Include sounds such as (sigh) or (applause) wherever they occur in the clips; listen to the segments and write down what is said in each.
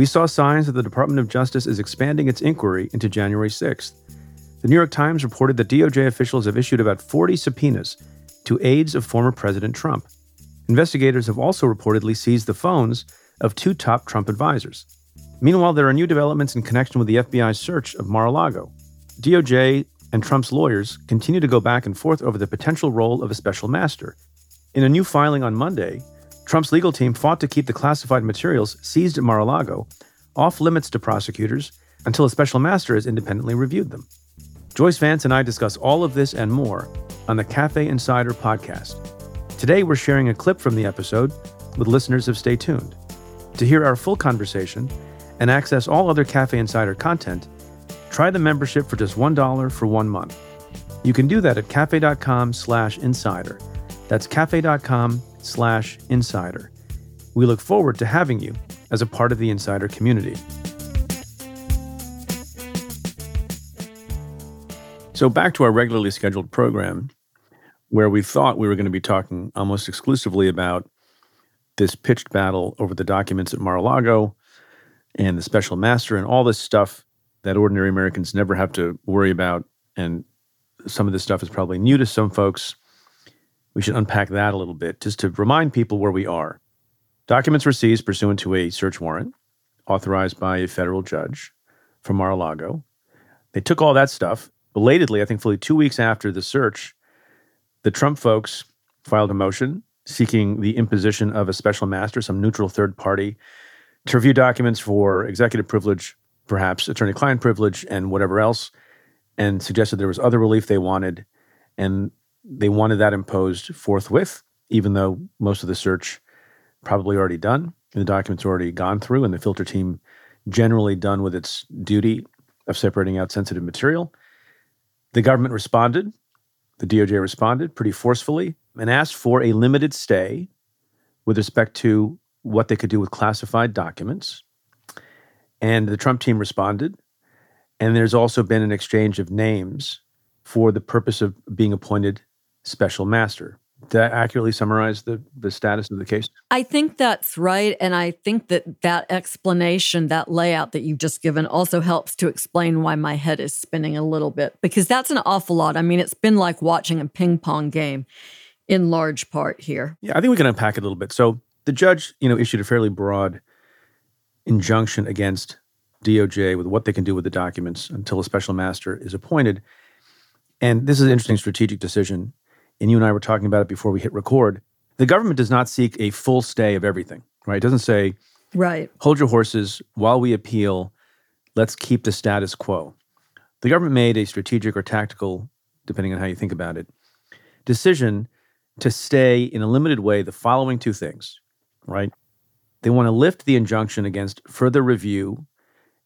we saw signs that the Department of Justice is expanding its inquiry into January 6th. The New York Times reported that DOJ officials have issued about 40 subpoenas to aides of former President Trump. Investigators have also reportedly seized the phones of two top Trump advisors. Meanwhile, there are new developments in connection with the FBI's search of Mar a Lago. DOJ and Trump's lawyers continue to go back and forth over the potential role of a special master. In a new filing on Monday, Trump's legal team fought to keep the classified materials seized at Mar a Lago off limits to prosecutors until a special master has independently reviewed them. Joyce Vance and I discuss all of this and more on the Cafe Insider podcast. Today, we're sharing a clip from the episode with listeners of Stay Tuned. To hear our full conversation and access all other Cafe Insider content, try the membership for just $1 for one month. You can do that at cafe.com slash insider. That's cafe.com slash insider. We look forward to having you as a part of the insider community. So, back to our regularly scheduled program, where we thought we were going to be talking almost exclusively about this pitched battle over the documents at Mar a Lago and the special master and all this stuff that ordinary Americans never have to worry about. And some of this stuff is probably new to some folks. We should unpack that a little bit just to remind people where we are. Documents were seized pursuant to a search warrant authorized by a federal judge from Mar a Lago. They took all that stuff belatedly, I think fully two weeks after the search, the Trump folks filed a motion seeking the imposition of a special master, some neutral third party, to review documents for executive privilege, perhaps attorney client privilege, and whatever else, and suggested there was other relief they wanted. And they wanted that imposed forthwith, even though most of the search probably already done, and the documents already gone through, and the filter team generally done with its duty of separating out sensitive material. The government responded, the DOJ responded pretty forcefully and asked for a limited stay with respect to what they could do with classified documents. And the Trump team responded. And there's also been an exchange of names for the purpose of being appointed special master that accurately summarize the, the status of the case? I think that's right. And I think that that explanation, that layout that you've just given, also helps to explain why my head is spinning a little bit, because that's an awful lot. I mean, it's been like watching a ping pong game in large part here. Yeah, I think we can unpack it a little bit. So the judge, you know, issued a fairly broad injunction against DOJ with what they can do with the documents until a special master is appointed. And this is an interesting strategic decision and you and I were talking about it before we hit record, the government does not seek a full stay of everything, right? It doesn't say, right, hold your horses while we appeal, let's keep the status quo. The government made a strategic or tactical, depending on how you think about it, decision to stay in a limited way the following two things, right? They want to lift the injunction against further review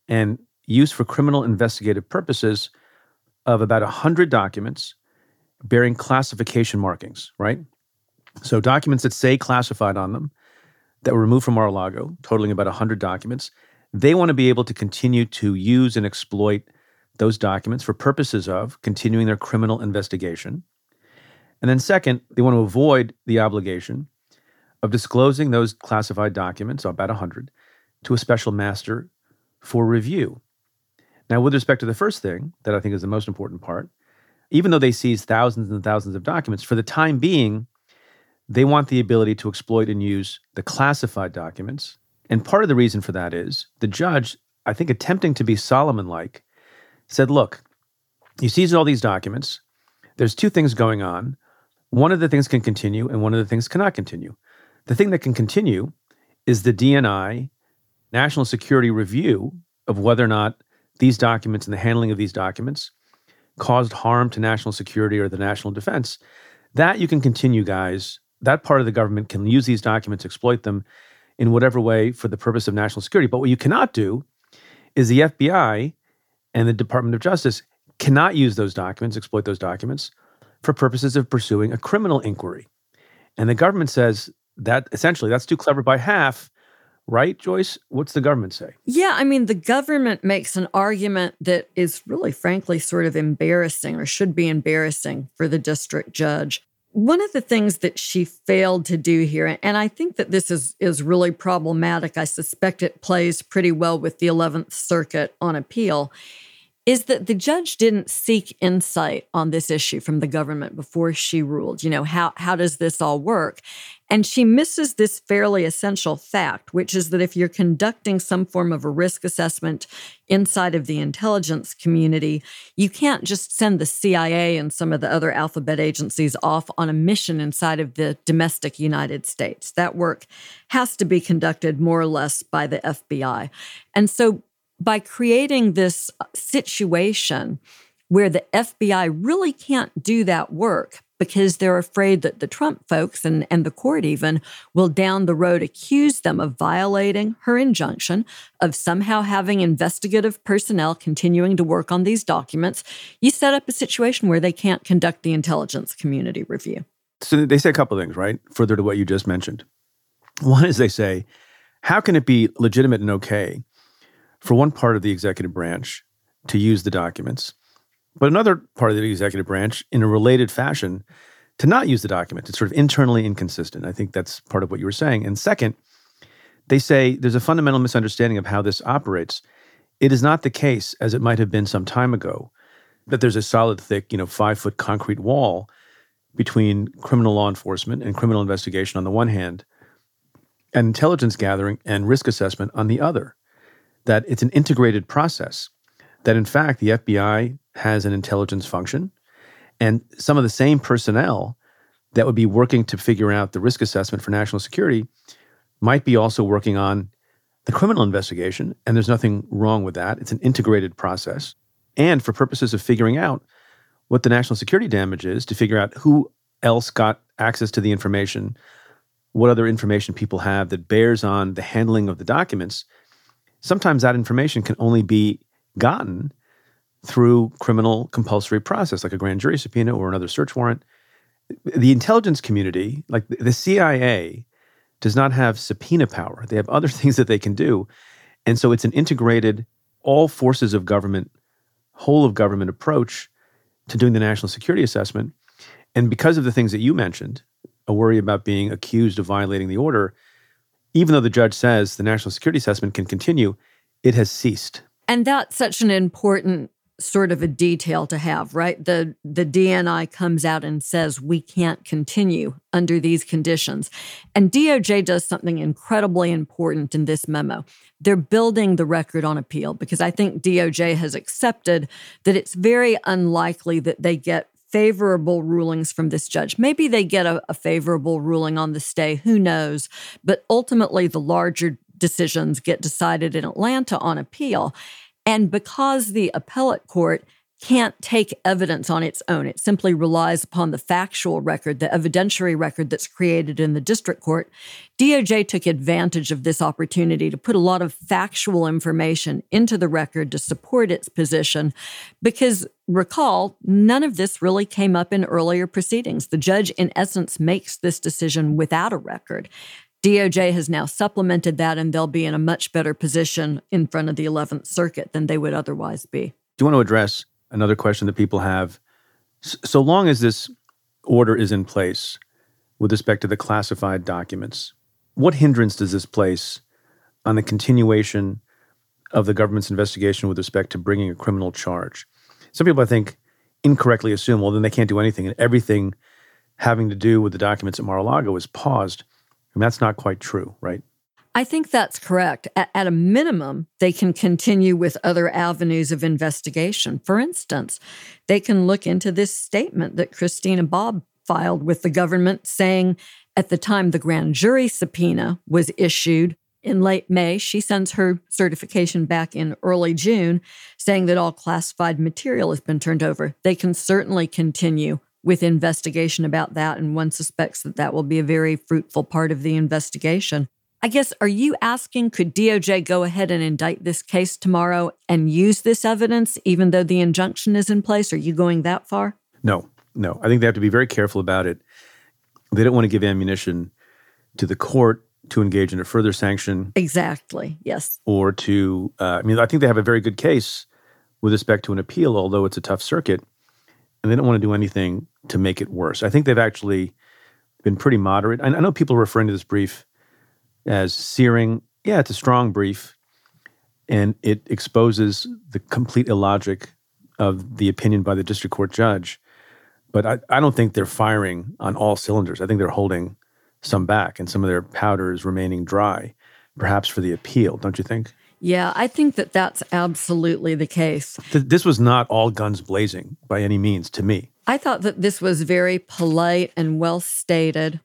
and use for criminal investigative purposes of about 100 documents bearing classification markings, right? So documents that say classified on them that were removed from Mar-a-Lago, totaling about 100 documents, they want to be able to continue to use and exploit those documents for purposes of continuing their criminal investigation. And then second, they want to avoid the obligation of disclosing those classified documents, about 100, to a special master for review. Now, with respect to the first thing, that I think is the most important part, even though they seize thousands and thousands of documents, for the time being, they want the ability to exploit and use the classified documents. And part of the reason for that is the judge, I think, attempting to be Solomon like, said, Look, you seize all these documents. There's two things going on. One of the things can continue, and one of the things cannot continue. The thing that can continue is the DNI national security review of whether or not these documents and the handling of these documents caused harm to national security or the national defense. That you can continue, guys. That part of the government can use these documents, exploit them in whatever way for the purpose of national security. But what you cannot do is the FBI and the Department of Justice cannot use those documents, exploit those documents for purposes of pursuing a criminal inquiry. And the government says that essentially that's too clever by half right, Joyce? What's the government say? Yeah, I mean, the government makes an argument that is really, frankly, sort of embarrassing or should be embarrassing for the district judge. One of the things that she failed to do here, and I think that this is, is really problematic, I suspect it plays pretty well with the 11th Circuit on appeal, is that the judge didn't seek insight on this issue from the government before she ruled. You know, how, how does this all work? And she misses this fairly essential fact, which is that if you're conducting some form of a risk assessment inside of the intelligence community, you can't just send the CIA and some of the other alphabet agencies off on a mission inside of the domestic United States. That work has to be conducted more or less by the FBI. And so by creating this situation where the FBI really can't do that work because they're afraid that the Trump folks and, and the court even will down the road accuse them of violating her injunction, of somehow having investigative personnel continuing to work on these documents. You set up a situation where they can't conduct the intelligence community review. So they say a couple things, right? Further to what you just mentioned. One is they say, how can it be legitimate and okay for one part of the executive branch to use the documents, but another part of the executive branch, in a related fashion, to not use the document. It's sort of internally inconsistent. I think that's part of what you were saying. And second, they say there's a fundamental misunderstanding of how this operates. It is not the case, as it might have been some time ago, that there's a solid, thick, you know, five foot concrete wall between criminal law enforcement and criminal investigation on the one hand, and intelligence gathering and risk assessment on the other that it's an integrated process, that in fact, the FBI has an intelligence function, and some of the same personnel that would be working to figure out the risk assessment for national security might be also working on the criminal investigation. And there's nothing wrong with that. It's an integrated process. And for purposes of figuring out what the national security damage is, to figure out who else got access to the information, what other information people have that bears on the handling of the documents, sometimes that information can only be gotten through criminal compulsory process, like a grand jury subpoena or another search warrant. The intelligence community, like the CIA, does not have subpoena power. They have other (laughs) things that they can do. And so it's an integrated, all forces of government, whole of government approach to doing the national security assessment. And because of the things that you mentioned, a worry about being accused of violating the order, even though the judge says the national security assessment can continue, it has ceased. And that's such an important sort of a detail to have, right? The the DNI comes out and says we can't continue under these conditions. And DOJ does something incredibly important in this memo. They're building the record on appeal because I think DOJ has accepted that it's very unlikely that they get favorable rulings from this judge. Maybe they get a, a, favorable ruling on the stay, who knows? But ultimately, the larger decisions get decided in Atlanta on appeal. And because the appellate court can't take evidence on its own. It simply relies upon the factual record, the evidentiary record that's created in the district court. DOJ took advantage of this opportunity to put a lot of factual information into the record to support its position because recall, none of this really came up in earlier proceedings. The judge, in essence, makes this decision without a record. DOJ has now supplemented that, and they'll be in a much better position in front of the 11th Circuit than they would otherwise be. Do you want to address another question that people have. So long as this order is in place with respect to the classified documents, what hindrance does this place on the continuation of the government's investigation with respect to bringing a criminal charge? Some people, I think, incorrectly assume, well, then they can't do anything, and everything having to do with the documents at Mar-a-Lago is paused. And that's not quite true, right? I think that's correct. At, at, a minimum, they can continue with other avenues of investigation. For instance, they can look into this statement that Christina Bobb filed with the government saying at the time the grand jury subpoena was issued in late May, she sends her certification back in early June saying that all classified material has been turned over. They can certainly continue with investigation about that, and one suspects that that will be a very fruitful part of the investigation. I guess, are you asking could DOJ go ahead and indict this case tomorrow and use this evidence even though the injunction is in place? Are you going that far? No, no. I think they have to be very careful about it. They don't want to give ammunition to the court to engage in a further sanction. Exactly, yes. Or to, uh, I mean, I think they have a very good case with respect to an appeal, although it's a tough circuit. And they don't want to do anything to make it worse. I think they've actually been pretty moderate. I, I know people are referring to this brief as searing. Yeah, it's a strong brief, and it exposes the complete illogic of the opinion by the district court judge. But I, I don't think they're firing on all cylinders. I think they're holding some back, and some of their powder is remaining dry, perhaps for the appeal, don't you think? Yeah, I think that that's absolutely the case. Th- this was not all guns blazing by any means to me. I thought that this was very polite and well stated.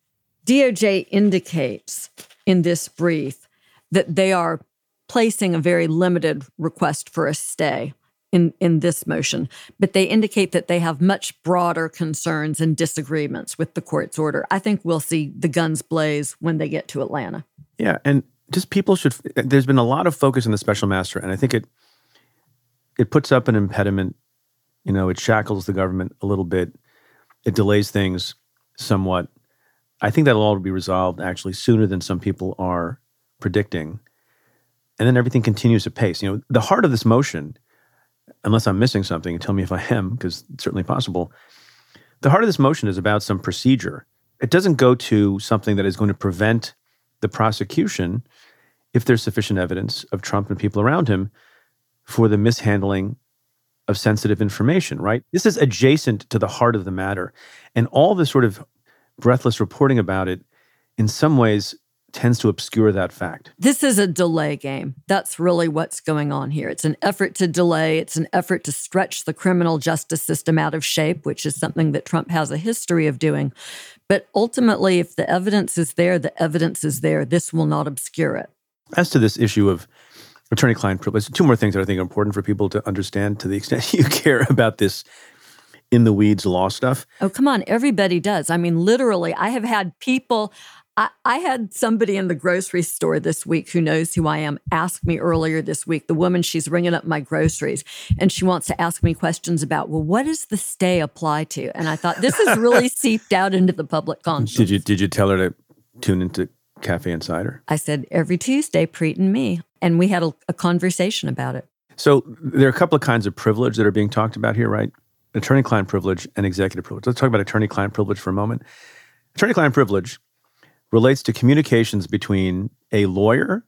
DOJ indicates in this brief that they are placing a very limited request for a stay in, in this motion, but they indicate that they have much broader concerns and disagreements with the court's order. I think we'll see the guns blaze when they get to Atlanta. Yeah, and just people should. There's been a lot of focus on the special master, and I think it it puts up an impediment. You know, it shackles the government a little bit. It delays things somewhat. I think that'll all be resolved actually sooner than some people are predicting. And then everything continues at pace. You know, the heart of this motion, unless I'm missing something, tell me if I am, because it's certainly possible. The heart of this motion is about some procedure. It doesn't go to something that is going to prevent the prosecution if there's sufficient evidence of Trump and people around him for the mishandling of sensitive information, right? This is adjacent to the heart of the matter. And all the sort of breathless reporting about it in some ways tends to obscure that fact. This is a delay game. That's really what's going on here. It's an effort to delay, it's an effort to stretch the criminal justice system out of shape, which is something that Trump has a history of doing. But ultimately, if the evidence is there, the evidence is there. This will not obscure it. As to this issue of attorney client privilege, two more things that I think are important for people to understand to the extent (laughs) you care about this in the weeds law stuff. Oh, come on. Everybody does. I mean, literally, I have had people. I, I had somebody in the grocery store this week who knows who I am ask me earlier this week, the woman, she's ringing up my groceries and she wants to ask me questions about, well, what does the stay apply to? And I thought this is really (laughs) seeped out into the public conscience. Did you, did you tell her to tune into Cafe Insider? I said, every Tuesday, Preet and me. And we had a, a conversation about it. So there are a couple of kinds of privilege that are being talked about here, right? Attorney client privilege and executive privilege. Let's talk about attorney client privilege for a moment. Attorney client privilege relates to communications between a lawyer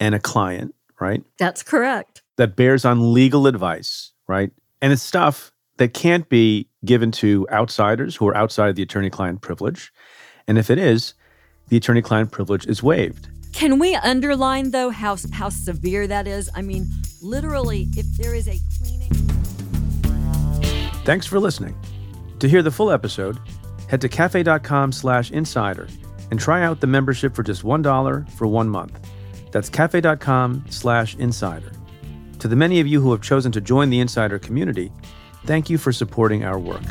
and a client, right? That's correct. That bears on legal advice, right? And it's stuff that can't be given to outsiders who are outside the attorney client privilege. And if it is, the attorney client privilege is waived. Can we underline, though, how, how severe that is? I mean, literally, if there is a cleaning. Thanks for listening. To hear the full episode, head to cafe.com slash insider and try out the membership for just $1 for one month. That's cafe.com slash insider. To the many of you who have chosen to join the insider community, thank you for supporting our work.